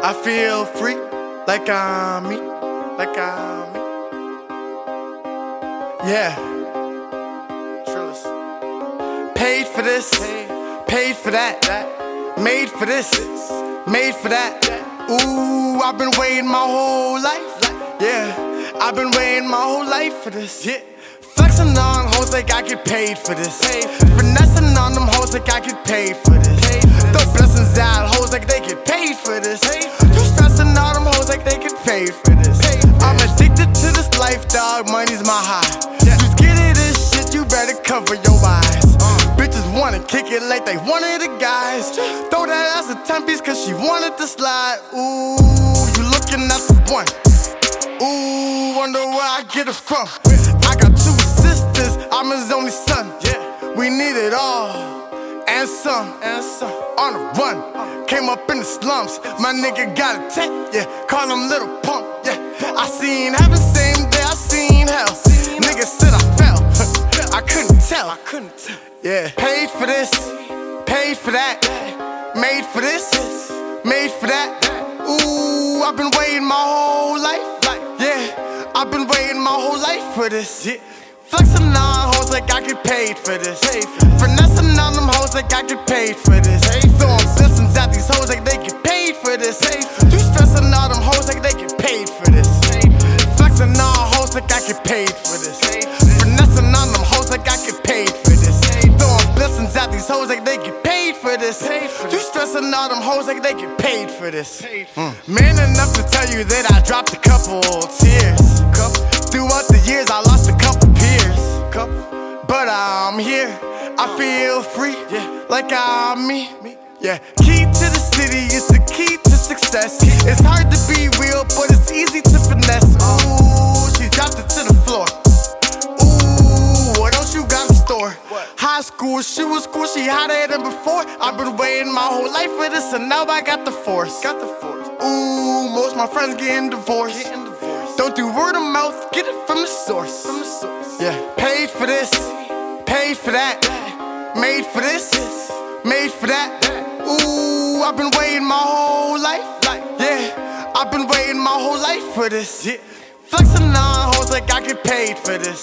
I feel free, like I'm me, like I'm me. Yeah. Trillist. Paid for this, paid for that, made for this, made for that. Ooh, I've been waiting my whole life. Yeah, I've been waiting my whole life for this. Yeah. Flexing on hoes like I get paid for this. Finessing on them hoes like I get paid for this. Life, dog. Money's my high. Just get it, this shit, you better cover your eyes. Bitches wanna kick it like they wanted the guys. Throw that ass a 10 piece cause she wanted to slide. Ooh, you looking at the one. Ooh, wonder where I get it from. I got two sisters, I'm his only son. Yeah, we need it all and some, and some. On the run, came up in the slums. My nigga got a tent, yeah. Call him little pump, yeah. I seen heaven Yeah, paid for this, paid for that, made for this, made for that. Ooh, I've been waiting my whole life. Yeah, I've been waiting my whole life for this. Flexing on hoes like I get paid for this. Finessing on them hoes like I get paid for this. Throwing blessings at these hoes like they get paid for this. You stressing all them hoes like they get paid for this. Flexing on hoes like I get paid for this. These hoes like they get paid for this. You stressing all them hoes like they get paid for hmm. this. Man enough to tell you that I dropped a couple tears. Throughout the years, I lost a couple peers. But I'm here, I feel free, yeah. like I'm me. Yeah, key to the city is the key to success. It's hard to be real, but it's easy to store? High school, she was cool, she hotter than before. I've been waiting my whole life for this, and now I got the force. Got the force. Ooh, most my friends getting divorced. Getting divorced. Don't do word of mouth, get it from the source. From the source. Yeah, paid for this, paid for that, made for this, made for that. Ooh, I've been waiting my whole life. Yeah, I've been waiting my whole life for this. Yeah. Flexing on hoes like I get paid for this.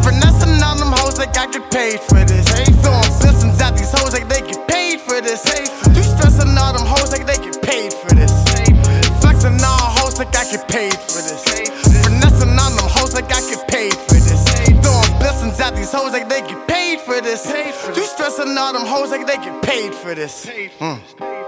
Finessing on them hoes like I get paid for this. Throwing blessings at these hoes like they get paid for this. You stressing all them hoes like they get paid for this. Flexing on hoes like I get paid for this. Finessing on them hoes like I get paid for this. Throwing blessings at these hoes like they get paid for this. You stressing all them hoes like they get paid for this. Mm.